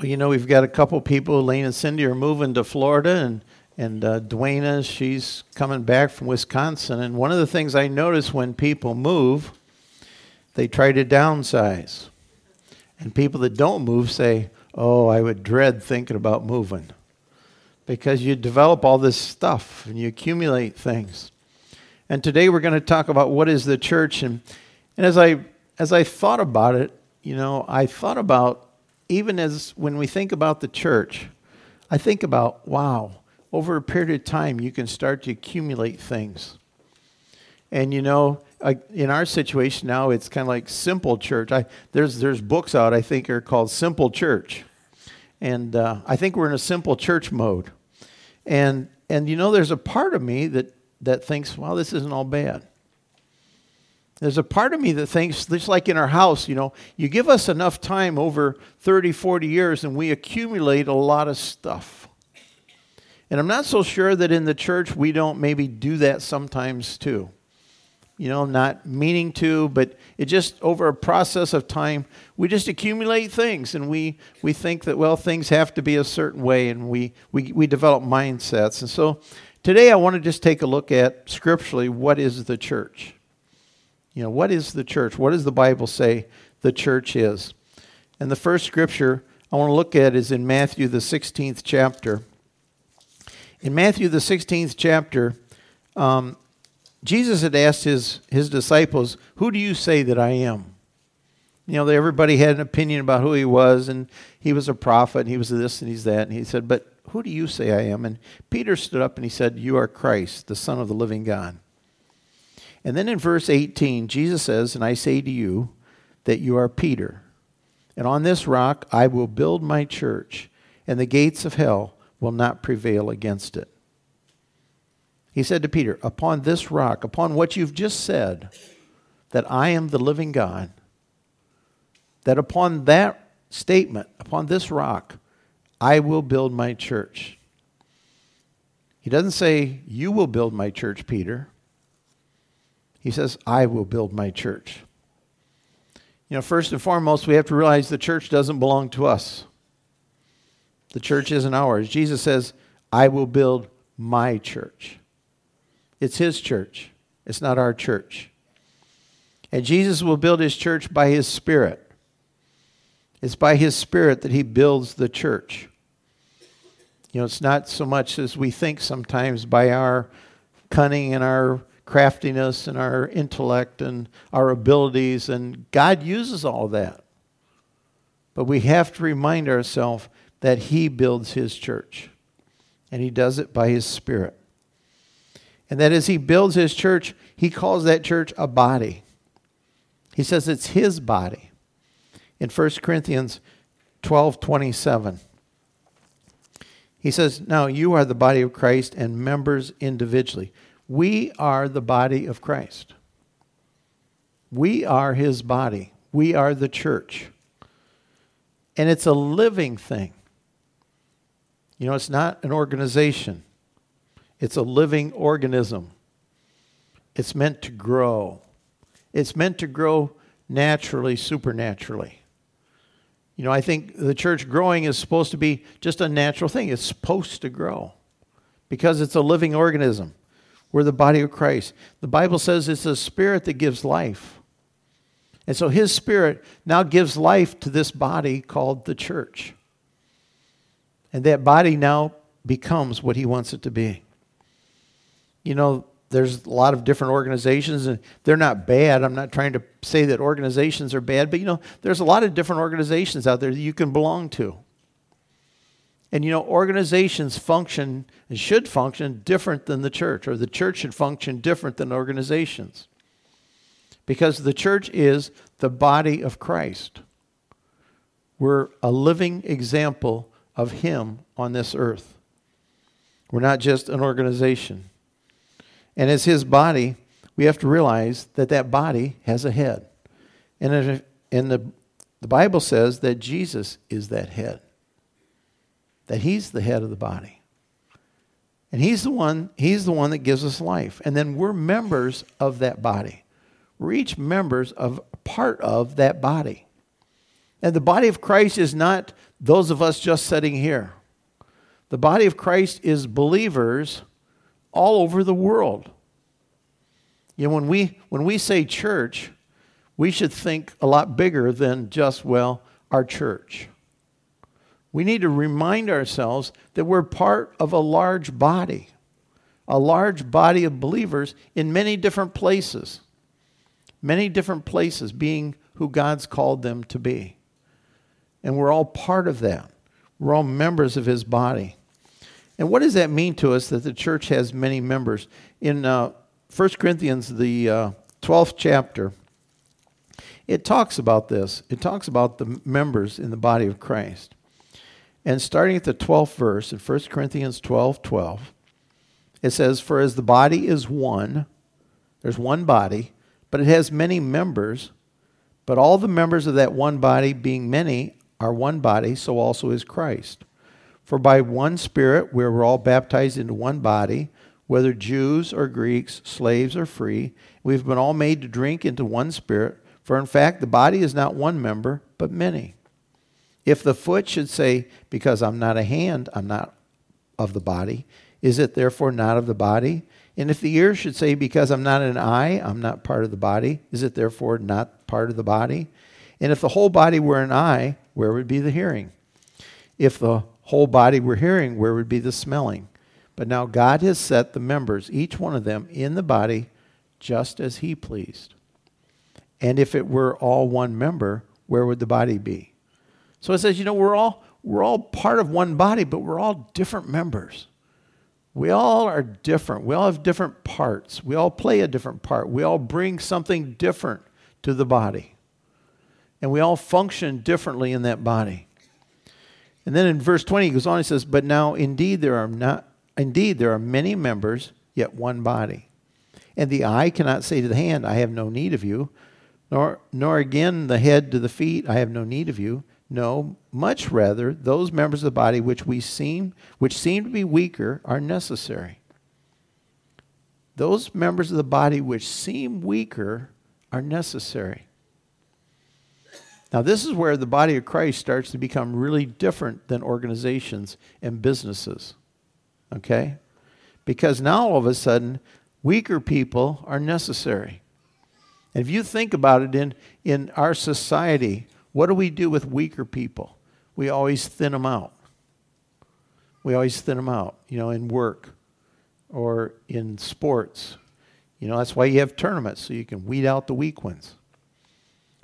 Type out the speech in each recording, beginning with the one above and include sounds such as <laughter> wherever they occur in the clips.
Well, you know, we've got a couple people, Lane and Cindy, are moving to Florida, and and uh, Dwayna, she's coming back from Wisconsin. And one of the things I notice when people move, they try to downsize. And people that don't move say, Oh, I would dread thinking about moving. Because you develop all this stuff and you accumulate things. And today we're going to talk about what is the church. And, and as, I, as I thought about it, you know, I thought about, even as when we think about the church, I think about, wow, over a period of time, you can start to accumulate things. And you know, in our situation now, it's kind of like simple church. I, there's, there's books out, I think, are called Simple Church. And uh, I think we're in a simple church mode. And, and you know, there's a part of me that, that thinks, well, this isn't all bad. There's a part of me that thinks, just like in our house, you know, you give us enough time over 30, 40 years and we accumulate a lot of stuff. And I'm not so sure that in the church we don't maybe do that sometimes too you know, not meaning to, but it just over a process of time, we just accumulate things and we, we think that, well, things have to be a certain way and we, we, we develop mindsets. And so today I want to just take a look at scripturally what is the church? You know, what is the church? What does the Bible say the church is? And the first scripture I want to look at is in Matthew, the 16th chapter. In Matthew, the 16th chapter, um, Jesus had asked his, his disciples, Who do you say that I am? You know, everybody had an opinion about who he was, and he was a prophet, and he was this, and he's that. And he said, But who do you say I am? And Peter stood up and he said, You are Christ, the Son of the living God. And then in verse 18, Jesus says, And I say to you that you are Peter, and on this rock I will build my church, and the gates of hell will not prevail against it. He said to Peter, Upon this rock, upon what you've just said, that I am the living God, that upon that statement, upon this rock, I will build my church. He doesn't say, You will build my church, Peter. He says, I will build my church. You know, first and foremost, we have to realize the church doesn't belong to us. The church isn't ours. Jesus says, I will build my church. It's his church, it's not our church. And Jesus will build his church by his Spirit. It's by his Spirit that he builds the church. You know, it's not so much as we think sometimes by our cunning and our craftiness and our intellect and our abilities, and God uses all that. But we have to remind ourselves that He builds His church, and He does it by His Spirit. And that as he builds his church, he calls that church a body. He says it's his body. In 1 Corinthians 12 27, he says, Now you are the body of Christ and members individually. We are the body of Christ. We are his body. We are the church. And it's a living thing. You know, it's not an organization. It's a living organism. It's meant to grow. It's meant to grow naturally, supernaturally. You know, I think the church growing is supposed to be just a natural thing. It's supposed to grow because it's a living organism. We're the body of Christ. The Bible says it's a spirit that gives life. And so his spirit now gives life to this body called the church. And that body now becomes what he wants it to be you know, there's a lot of different organizations and they're not bad. I'm not trying to say that organizations are bad, but you know, there's a lot of different organizations out there that you can belong to. And you know, organizations function and should function different than the church, or the church should function different than organizations. Because the church is the body of Christ. We're a living example of Him on this earth. We're not just an organization. And as his body, we have to realize that that body has a head. And, in the, the Bible says that Jesus is that head, that he's the head of the body. And he's the one, he's the one that gives us life. And then we're members of that body. We're each members of part of that body. And the body of Christ is not those of us just sitting here. The body of Christ is believers all over the world. You know, when we, when we say church, we should think a lot bigger than just, well, our church. We need to remind ourselves that we're part of a large body, a large body of believers in many different places, many different places being who God's called them to be. And we're all part of that. We're all members of His body. And what does that mean to us that the church has many members? In uh, 1 Corinthians, the uh, 12th chapter, it talks about this. It talks about the members in the body of Christ. And starting at the 12th verse in 1 Corinthians 12 12, it says, For as the body is one, there's one body, but it has many members, but all the members of that one body, being many, are one body, so also is Christ. For by one Spirit we were all baptized into one body, whether Jews or Greeks, slaves or free. We've been all made to drink into one Spirit. For in fact, the body is not one member, but many. If the foot should say, Because I'm not a hand, I'm not of the body, is it therefore not of the body? And if the ear should say, Because I'm not an eye, I'm not part of the body, is it therefore not part of the body? And if the whole body were an eye, where would be the hearing? If the whole body were hearing, where would be the smelling? But now God has set the members, each one of them, in the body just as He pleased. And if it were all one member, where would the body be? So it says, you know, we're all we're all part of one body, but we're all different members. We all are different. We all have different parts. We all play a different part. We all bring something different to the body. And we all function differently in that body. And then in verse 20 he goes on he says, "But now indeed there are not indeed there are many members, yet one body. And the eye cannot say to the hand, I have no need of you, nor nor again the head to the feet, I have no need of you. No, much rather those members of the body which we seem which seem to be weaker are necessary. Those members of the body which seem weaker are necessary. Now, this is where the body of Christ starts to become really different than organizations and businesses. Okay? Because now all of a sudden, weaker people are necessary. And if you think about it in, in our society, what do we do with weaker people? We always thin them out. We always thin them out, you know, in work or in sports. You know, that's why you have tournaments, so you can weed out the weak ones.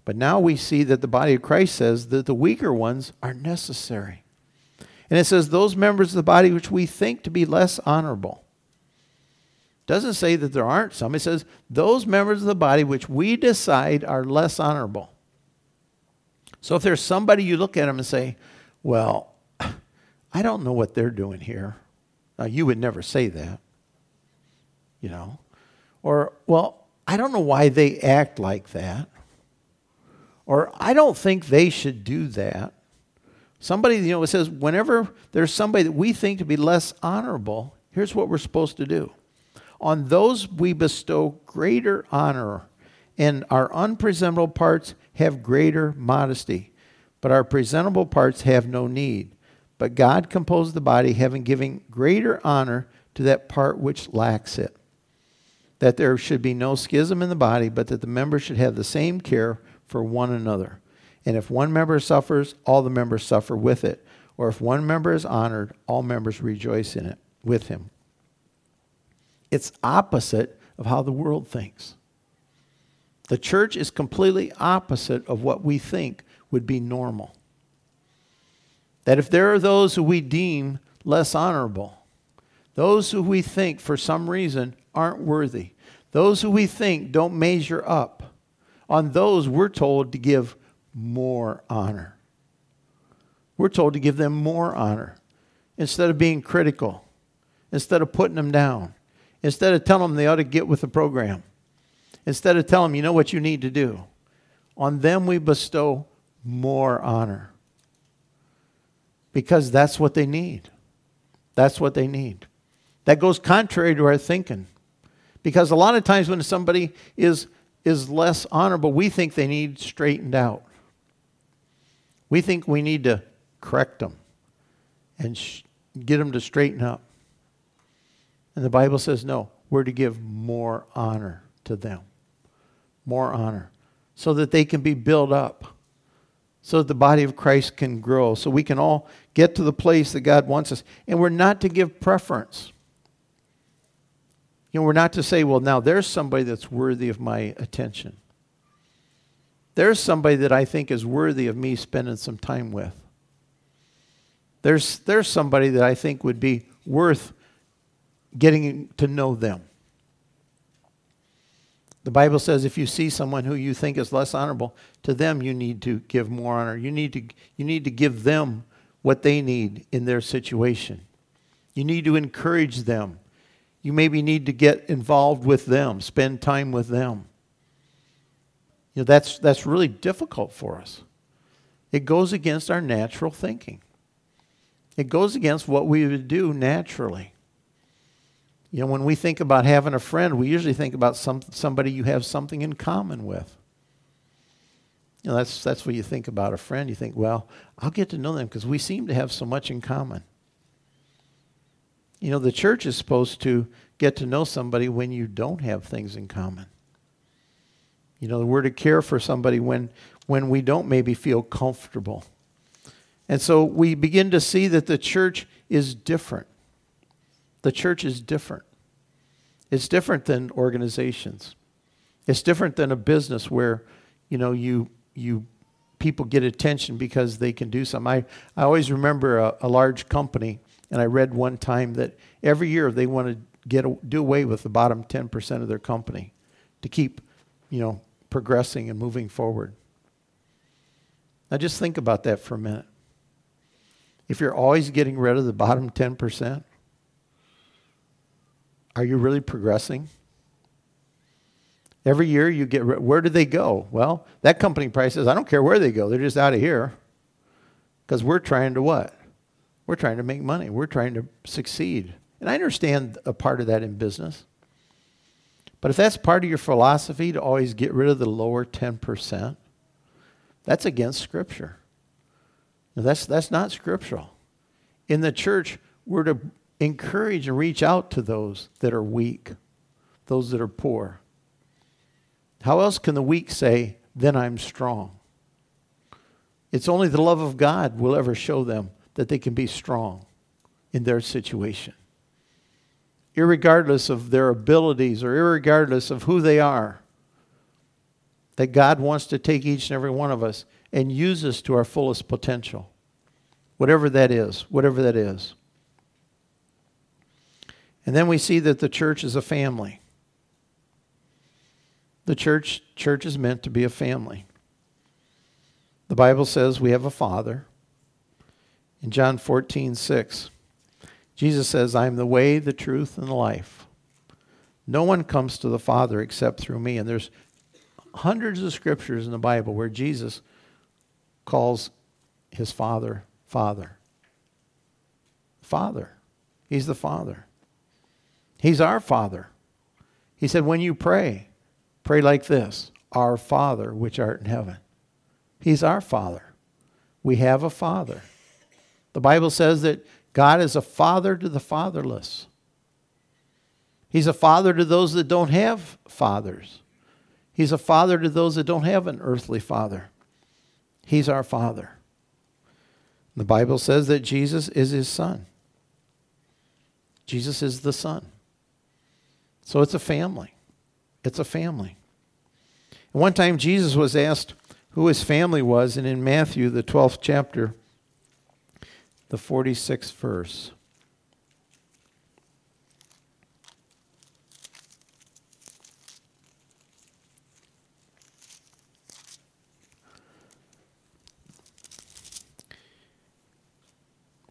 But now we see that the body of Christ says that the weaker ones are necessary. And it says, those members of the body which we think to be less honorable. Doesn't say that there aren't some. It says, those members of the body which we decide are less honorable. So if there's somebody you look at them and say, well, I don't know what they're doing here. Now, you would never say that, you know. Or, well, I don't know why they act like that. Or I don't think they should do that. Somebody, you know, it says whenever there's somebody that we think to be less honorable, here's what we're supposed to do. On those we bestow greater honor, and our unpresentable parts have greater modesty, but our presentable parts have no need. But God composed the body, having given greater honor to that part which lacks it. That there should be no schism in the body, but that the members should have the same care for one another. And if one member suffers, all the members suffer with it. Or if one member is honored, all members rejoice in it with him. It's opposite of how the world thinks. The church is completely opposite of what we think would be normal. That if there are those who we deem less honorable, those who we think for some reason aren't worthy, those who we think don't measure up, on those, we're told to give more honor. We're told to give them more honor instead of being critical, instead of putting them down, instead of telling them they ought to get with the program, instead of telling them, you know what you need to do. On them, we bestow more honor because that's what they need. That's what they need. That goes contrary to our thinking. Because a lot of times when somebody is is less honorable, we think they need straightened out. We think we need to correct them and sh- get them to straighten up. And the Bible says, no, we're to give more honor to them. More honor. So that they can be built up. So that the body of Christ can grow. So we can all get to the place that God wants us. And we're not to give preference. You know, we're not to say, well, now there's somebody that's worthy of my attention. There's somebody that I think is worthy of me spending some time with. There's, there's somebody that I think would be worth getting to know them. The Bible says if you see someone who you think is less honorable, to them you need to give more honor. You need to, you need to give them what they need in their situation. You need to encourage them. You maybe need to get involved with them, spend time with them. You know, that's, that's really difficult for us. It goes against our natural thinking. It goes against what we would do naturally. You know, when we think about having a friend, we usually think about some, somebody you have something in common with. You know, that's, that's what you think about a friend. You think, well, I'll get to know them because we seem to have so much in common. You know, the church is supposed to get to know somebody when you don't have things in common. You know, we're to care for somebody when, when we don't maybe feel comfortable. And so we begin to see that the church is different. The church is different. It's different than organizations. It's different than a business where, you know, you you people get attention because they can do something. I, I always remember a, a large company, and I read one time that every year they want to get do away with the bottom 10% of their company to keep, you know, progressing and moving forward. Now just think about that for a minute. If you're always getting rid of the bottom 10%, are you really progressing? Every year you get, where do they go? Well, that company price says, I don't care where they go, they're just out of here. Because we're trying to what? We're trying to make money, we're trying to succeed. And I understand a part of that in business. But if that's part of your philosophy to always get rid of the lower 10%, that's against Scripture. Now, that's, that's not scriptural. In the church, we're to encourage and reach out to those that are weak, those that are poor. How else can the weak say, then I'm strong? It's only the love of God will ever show them that they can be strong in their situation. Irregardless of their abilities or irregardless of who they are, that God wants to take each and every one of us and use us to our fullest potential. Whatever that is, whatever that is. And then we see that the church is a family. The church, church is meant to be a family. The Bible says we have a father. In John 14, 6, Jesus says, I am the way, the truth, and the life. No one comes to the Father except through me. And there's hundreds of scriptures in the Bible where Jesus calls his Father, Father. Father. He's the Father. He's our Father. He said, when you pray, pray like this Our Father, which art in heaven. He's our Father. We have a Father. The Bible says that God is a father to the fatherless. He's a father to those that don't have fathers. He's a father to those that don't have an earthly father. He's our father. The Bible says that Jesus is his son. Jesus is the son. So it's a family. It's a family. And one time Jesus was asked who his family was, and in Matthew, the 12th chapter, the 46th verse.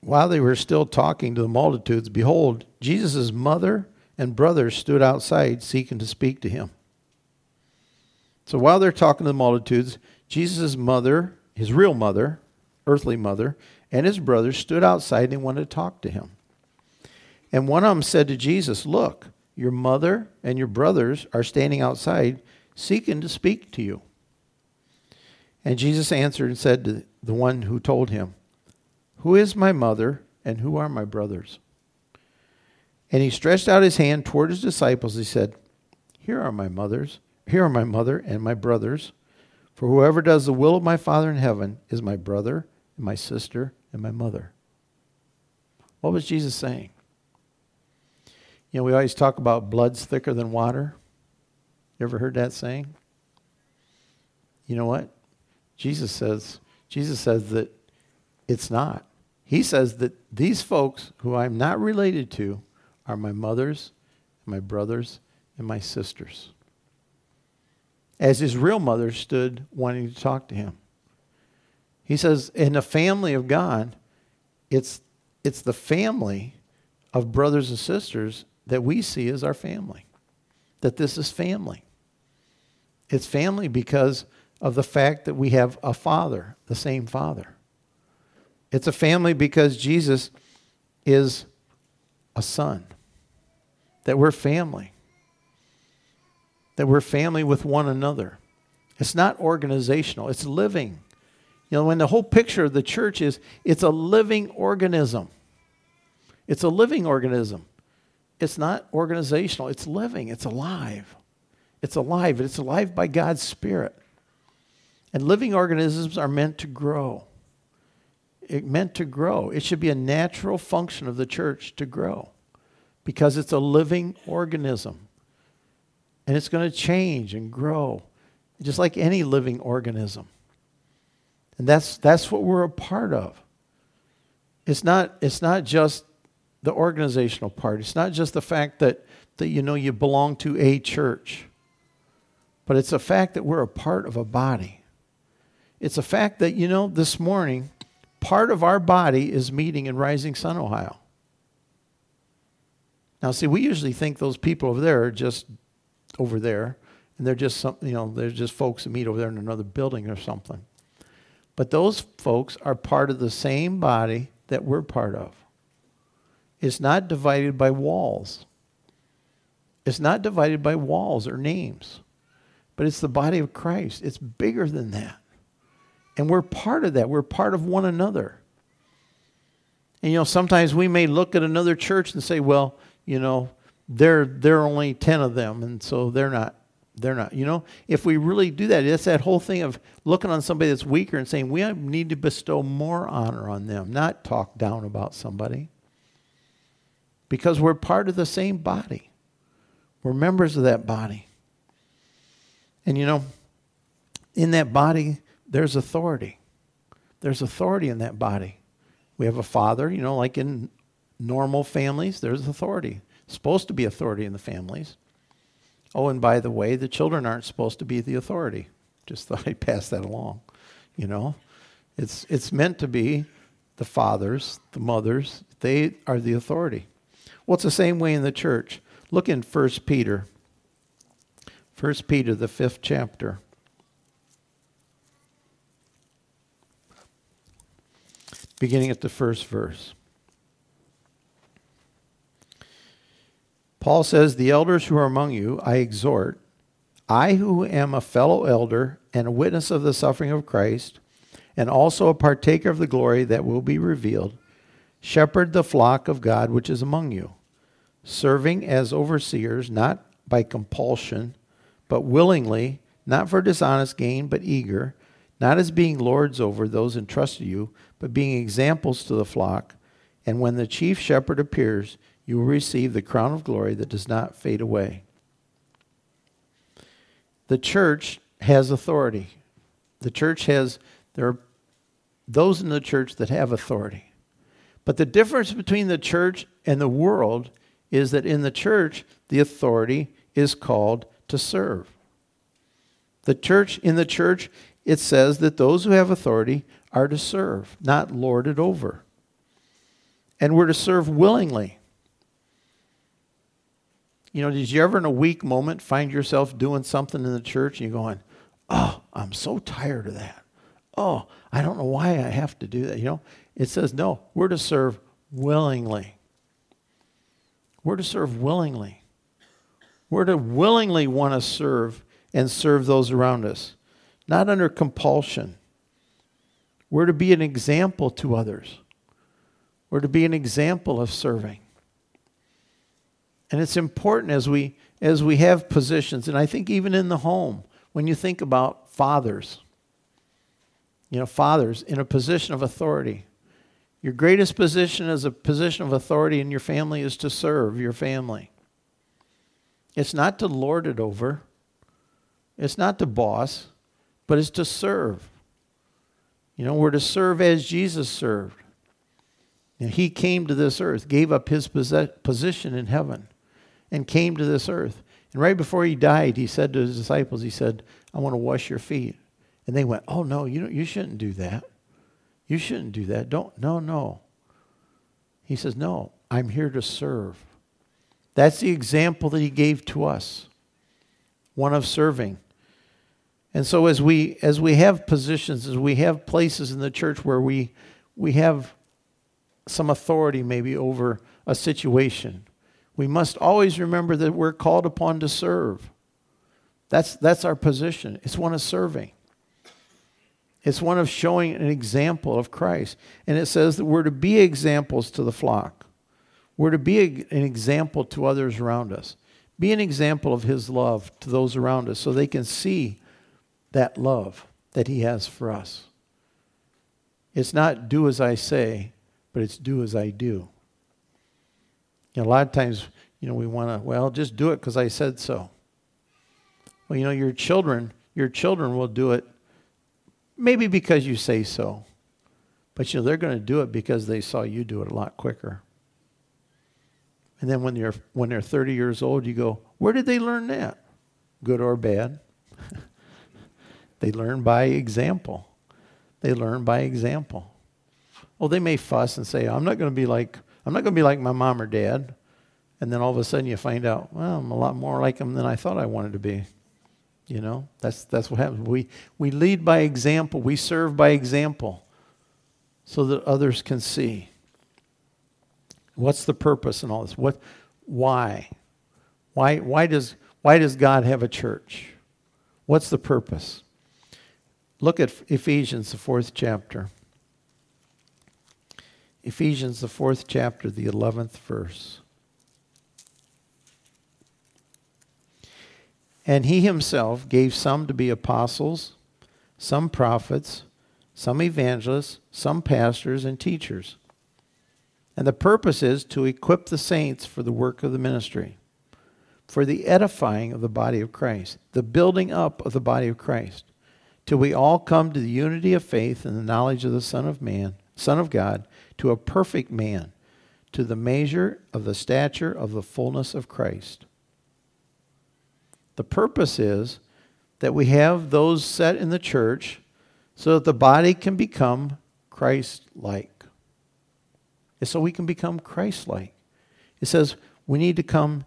While they were still talking to the multitudes, behold, Jesus' mother and brothers stood outside seeking to speak to him. So while they're talking to the multitudes, Jesus' mother, his real mother, earthly mother, and his brothers stood outside and wanted to talk to him. And one of them said to Jesus, Look, your mother and your brothers are standing outside seeking to speak to you. And Jesus answered and said to the one who told him, Who is my mother and who are my brothers? And he stretched out his hand toward his disciples. He said, Here are my mothers, here are my mother and my brothers. For whoever does the will of my Father in heaven is my brother and my sister and my mother. What was Jesus saying? You know, we always talk about blood's thicker than water. You ever heard that saying? You know what? Jesus says, Jesus says that it's not. He says that these folks who I'm not related to are my mothers, my brothers, and my sisters. As his real mother stood wanting to talk to him. He says, in the family of God, it's, it's the family of brothers and sisters that we see as our family. That this is family. It's family because of the fact that we have a father, the same father. It's a family because Jesus is a son. That we're family. That we're family with one another. It's not organizational, it's living. You know, when the whole picture of the church is it's a living organism. It's a living organism. It's not organizational, it's living, it's alive. It's alive, it's alive by God's Spirit. And living organisms are meant to grow. It meant to grow. It should be a natural function of the church to grow because it's a living organism. And it's going to change and grow, just like any living organism. And that's, that's what we're a part of. It's not, it's not just the organizational part. It's not just the fact that, that you know you belong to a church. But it's a fact that we're a part of a body. It's a fact that, you know, this morning, part of our body is meeting in Rising Sun, Ohio. Now, see, we usually think those people over there are just over there, and they're just some, you know, they're just folks that meet over there in another building or something. But those folks are part of the same body that we're part of. It's not divided by walls. It's not divided by walls or names, but it's the body of Christ. It's bigger than that. And we're part of that. We're part of one another. And you know, sometimes we may look at another church and say, well, you know, there are only 10 of them and so they're not they're not. You know, if we really do that, it's that whole thing of looking on somebody that's weaker and saying we need to bestow more honor on them, not talk down about somebody. Because we're part of the same body. We're members of that body. And you know, in that body, there's authority. There's authority in that body. We have a father, you know, like in normal families, there's authority. Supposed to be authority in the families. Oh, and by the way, the children aren't supposed to be the authority. Just <laughs> thought I'd pass that along. You know, it's, it's meant to be the fathers, the mothers, they are the authority. Well, it's the same way in the church. Look in 1 Peter. 1 Peter, the fifth chapter. beginning at the first verse. Paul says, The elders who are among you, I exhort, I who am a fellow elder and a witness of the suffering of Christ, and also a partaker of the glory that will be revealed, shepherd the flock of God which is among you, serving as overseers, not by compulsion, but willingly, not for dishonest gain, but eager, not as being lords over those entrusted you, but being examples to the flock. And when the chief shepherd appears, you will receive the crown of glory that does not fade away. The church has authority. The church has, there are those in the church that have authority. But the difference between the church and the world is that in the church, the authority is called to serve. The church, in the church, it says that those who have authority are to serve, not lord it over. And we're to serve willingly. You know, did you ever in a weak moment find yourself doing something in the church and you're going, oh, I'm so tired of that. Oh, I don't know why I have to do that. You know, it says, no, we're to serve willingly. We're to serve willingly. We're to willingly want to serve and serve those around us, not under compulsion We're to be an example to others. We're to be an example of serving. And it's important as we as we have positions, and I think even in the home, when you think about fathers, you know, fathers in a position of authority. Your greatest position as a position of authority in your family is to serve your family. It's not to lord it over. It's not to boss, but it's to serve. You know, we're to serve as Jesus served. And he came to this earth, gave up his position in heaven, and came to this earth. And right before he died, he said to his disciples, he said, I want to wash your feet. And they went, Oh, no, you, you shouldn't do that. You shouldn't do that. Don't, no, no. He says, No, I'm here to serve. That's the example that he gave to us one of serving. And so as we as we have positions, as we have places in the church where we we have some authority maybe over a situation, we must always remember that we're called upon to serve. That's that's our position. It's one of serving. It's one of showing an example of Christ. And it says that we're to be examples to the flock. We're to be a, an example to others around us. Be an example of His love to those around us so they can see that love that He has for us. It's not do as I say, but it's do as I do. You know, a lot of times, you know, we want to, well, just do it because I said so. Well, you know, your children, your children will do it maybe because you say so. But you know, they're going to do it because they saw you do it a lot quicker. And then when they're when they're 30 years old, you go, where did they learn that? Good or bad? <laughs> they learn by example. They learn by example. Oh, they may fuss and say, I'm not going to be like I'm not going to be like my mom or dad. And then all of a sudden you find out, well, I'm a lot more like them than I thought I wanted to be. You know, that's, that's what happens. We, we lead by example, we serve by example so that others can see. What's the purpose in all this? What, why? Why, why, does, why does God have a church? What's the purpose? Look at Ephesians, the fourth chapter. Ephesians, the fourth chapter, the 11th verse. And he himself gave some to be apostles, some prophets, some evangelists, some pastors, and teachers. And the purpose is to equip the saints for the work of the ministry, for the edifying of the body of Christ, the building up of the body of Christ, till we all come to the unity of faith and the knowledge of the Son of Man, Son of God to a perfect man, to the measure of the stature of the fullness of Christ. The purpose is that we have those set in the church so that the body can become Christ like. And so we can become Christ like. It says we need to come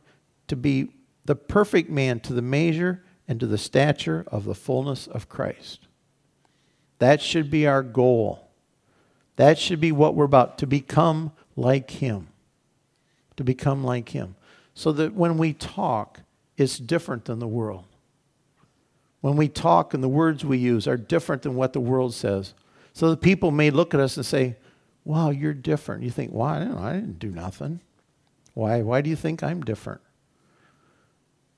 to be the perfect man to the measure and to the stature of the fullness of Christ. That should be our goal. That should be what we're about to become like Him. To become like Him. So that when we talk, it's different than the world. When we talk and the words we use are different than what the world says. So that people may look at us and say, Wow, you're different. You think, Why? Well, I, I didn't do nothing. Why? Why do you think I'm different?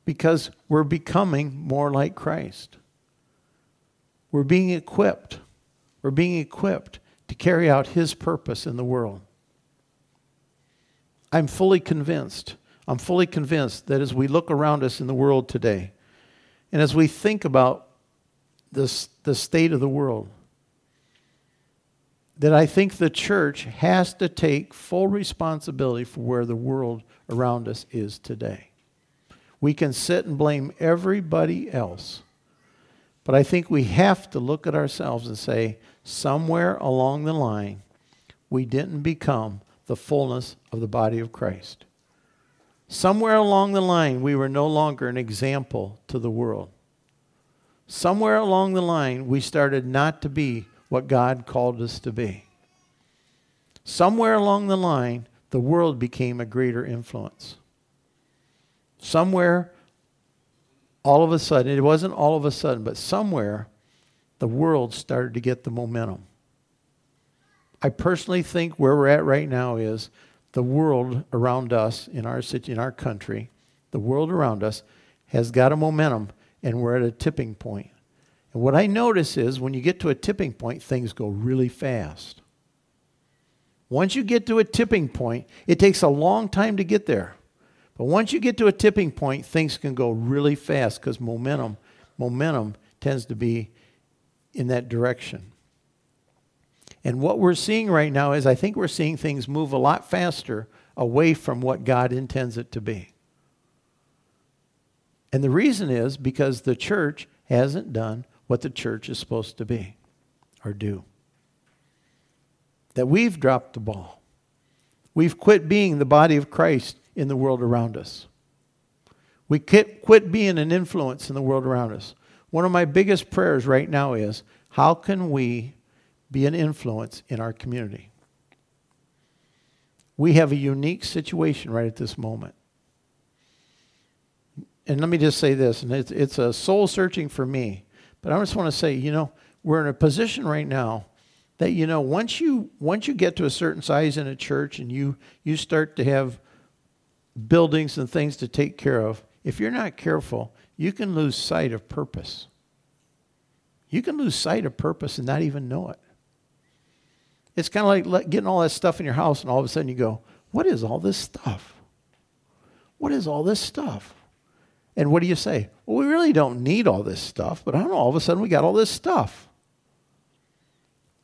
Because we're becoming more like Christ. We're being equipped. We're being equipped to carry out His purpose in the world. I'm fully convinced, I'm fully convinced that as we look around us in the world today, and as we think about this, the state of the world, that I think the church has to take full responsibility for where the world around us is today. We can sit and blame everybody else, but I think we have to look at ourselves and say, somewhere along the line, we didn't become the fullness of the body of Christ. Somewhere along the line, we were no longer an example to the world. Somewhere along the line, we started not to be what God called us to be. Somewhere along the line, the world became a greater influence. Somewhere, all of a sudden, it wasn't all of a sudden, but somewhere, the world started to get the momentum. I personally think where we're at right now is the world around us in our city, in our country, the world around us has got a momentum and we're at a tipping point. And what I notice is when you get to a tipping point, things go really fast. Once you get to a tipping point, it takes a long time to get there. But once you get to a tipping point, things can go really fast because momentum, momentum tends to be in that direction. And what we're seeing right now is I think we're seeing things move a lot faster away from what God intends it to be. And the reason is because the church hasn't done what the church is supposed to be or do. That we've dropped the ball. We've quit being the body of Christ in the world around us. We quit, quit being an influence in the world around us. One of my biggest prayers right now is how can we be an influence in our community? We have a unique situation right at this moment. And let me just say this, and it's, it's a soul searching for me, but I just want to say, you know, we're in a position right now that you know once you once you get to a certain size in a church and you you start to have buildings and things to take care of if you're not careful you can lose sight of purpose. You can lose sight of purpose and not even know it. It's kind of like getting all that stuff in your house and all of a sudden you go what is all this stuff? What is all this stuff? And what do you say? Well we really don't need all this stuff but i don't know all of a sudden we got all this stuff.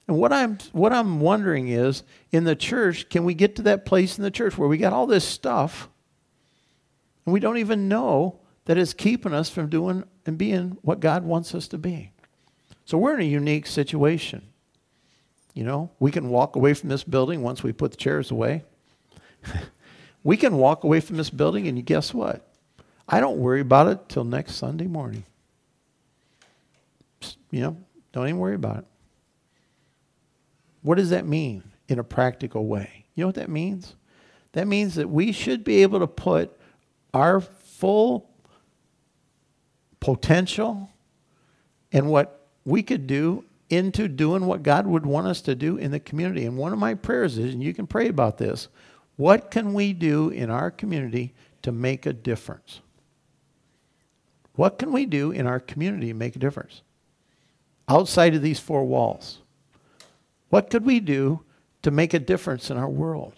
And what I'm what I'm wondering is in the church, can we get to that place in the church where we got all this stuff and we don't even know that it's keeping us from doing and being what God wants us to be. So we're in a unique situation. You know, we can walk away from this building once we put the chairs away. <laughs> we can walk away from this building and guess what? I don't worry about it till next Sunday morning. You know, don't even worry about it. What does that mean in a practical way? You know what that means? That means that we should be able to put our full potential and what we could do into doing what God would want us to do in the community. And one of my prayers is, and you can pray about this, what can we do in our community to make a difference? What can we do in our community to make a difference? Outside of these four walls. What could we do to make a difference in our world?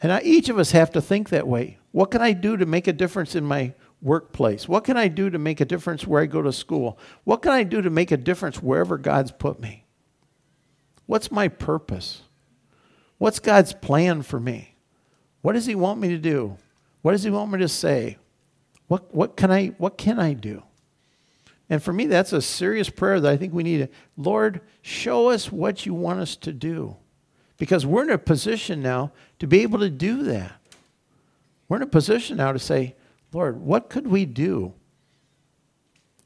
And I, each of us have to think that way. What can I do to make a difference in my workplace? What can I do to make a difference where I go to school? What can I do to make a difference wherever God's put me? What's my purpose? What's God's plan for me? What does He want me to do? What does He want me to say? What, what, can, I, what can I do? And for me, that's a serious prayer that I think we need. Lord, show us what you want us to do. Because we're in a position now to be able to do that. We're in a position now to say, Lord, what could we do?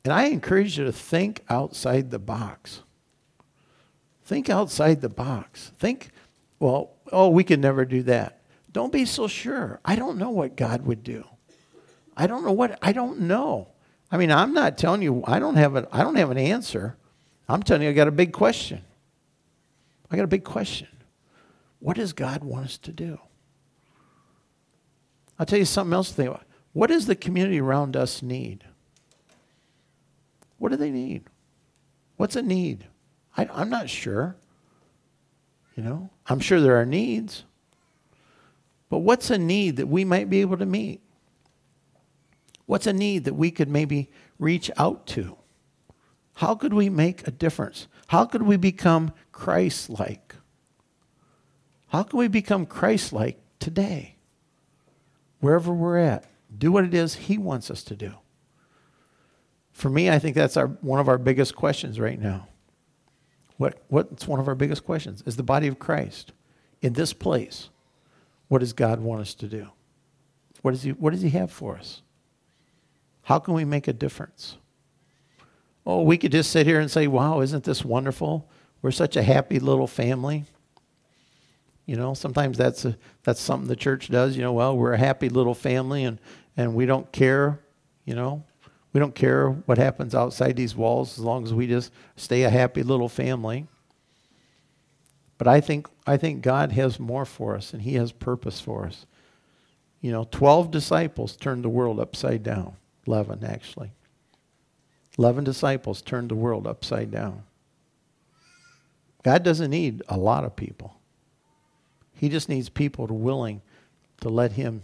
And I encourage you to think outside the box. Think outside the box. Think, well, oh, we could never do that. Don't be so sure. I don't know what God would do. I don't know what, I don't know. I mean, I'm not telling you I don't have an I don't have an answer. I'm telling you I got a big question. I got a big question. What does God want us to do? I'll tell you something else to think about. What does the community around us need? What do they need? What's a need? I, I'm not sure. You know, I'm sure there are needs. But what's a need that we might be able to meet? What's a need that we could maybe reach out to? How could we make a difference? How could we become Christ like? How can we become Christ like today? Wherever we're at, do what it is He wants us to do. For me, I think that's our, one of our biggest questions right now. What, what's one of our biggest questions? Is the body of Christ in this place? What does God want us to do? What does He, what does he have for us? How can we make a difference? Oh, we could just sit here and say, wow, isn't this wonderful? We're such a happy little family. You know, sometimes that's a, that's something the church does. You know, well, we're a happy little family and, and we don't care, you know, we don't care what happens outside these walls as long as we just stay a happy little family. But I think, I think God has more for us and He has purpose for us. You know, 12 disciples turned the world upside down. 11, actually. 11 disciples turned the world upside down. God doesn't need a lot of people. He just needs people to willing to let him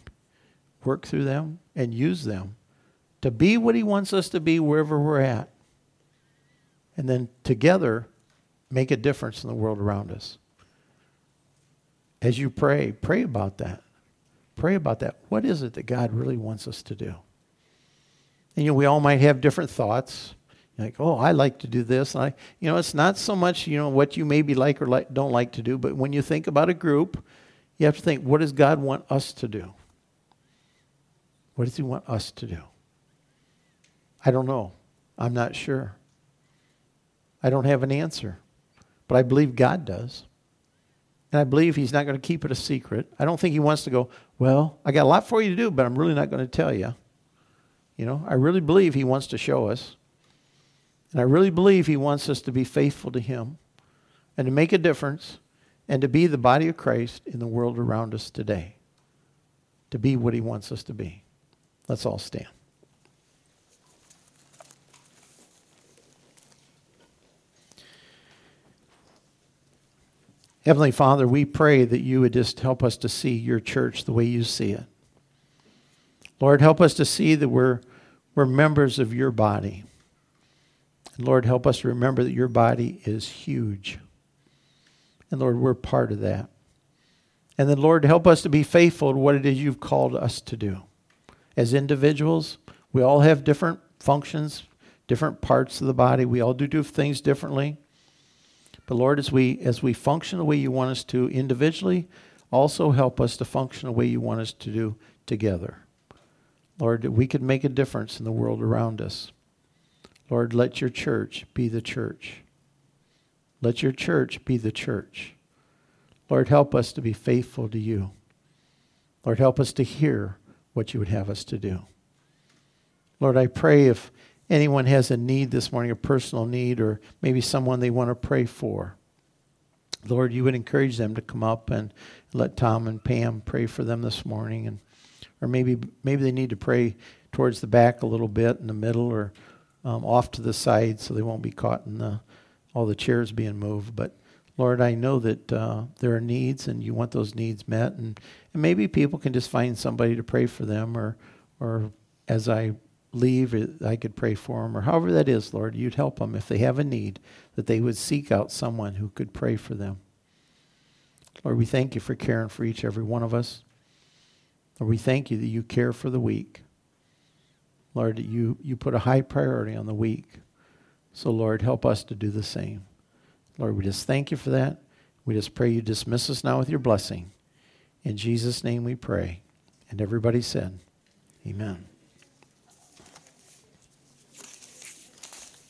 work through them and use them to be what he wants us to be wherever we're at. And then together make a difference in the world around us. As you pray, pray about that. Pray about that. What is it that God really wants us to do? And you know, we all might have different thoughts. Like, oh, I like to do this. I, you know, it's not so much, you know, what you maybe like or like, don't like to do, but when you think about a group, you have to think, what does God want us to do? What does He want us to do? I don't know. I'm not sure. I don't have an answer. But I believe God does. And I believe He's not going to keep it a secret. I don't think He wants to go, well, I got a lot for you to do, but I'm really not going to tell you. You know, I really believe He wants to show us. And I really believe He wants us to be faithful to Him and to make a difference and to be the body of Christ in the world around us today. To be what He wants us to be. Let's all stand. Heavenly Father, we pray that you would just help us to see your church the way you see it. Lord, help us to see that we're, we're members of your body. And Lord, help us to remember that your body is huge. And Lord, we're part of that. And then, Lord, help us to be faithful to what it is you've called us to do. As individuals, we all have different functions, different parts of the body. We all do, do things differently. But Lord, as we as we function the way you want us to individually, also help us to function the way you want us to do together. Lord, we could make a difference in the world around us. Lord, let your church be the church. Let your church be the church. Lord, help us to be faithful to you. Lord, help us to hear what you would have us to do. Lord, I pray if anyone has a need this morning, a personal need, or maybe someone they want to pray for, Lord, you would encourage them to come up and let Tom and Pam pray for them this morning, and or maybe maybe they need to pray towards the back a little bit, in the middle, or um, off to the side, so they won't be caught in the all the chairs being moved. But Lord, I know that uh, there are needs, and you want those needs met, and, and maybe people can just find somebody to pray for them, or or as I leave, I could pray for them, or however that is, Lord, you'd help them if they have a need, that they would seek out someone who could pray for them. Lord, we thank you for caring for each every one of us. Lord, we thank you that you care for the weak. Lord, you, you put a high priority on the weak. So, Lord, help us to do the same. Lord, we just thank you for that. We just pray you dismiss us now with your blessing. In Jesus' name we pray. And everybody said, Amen.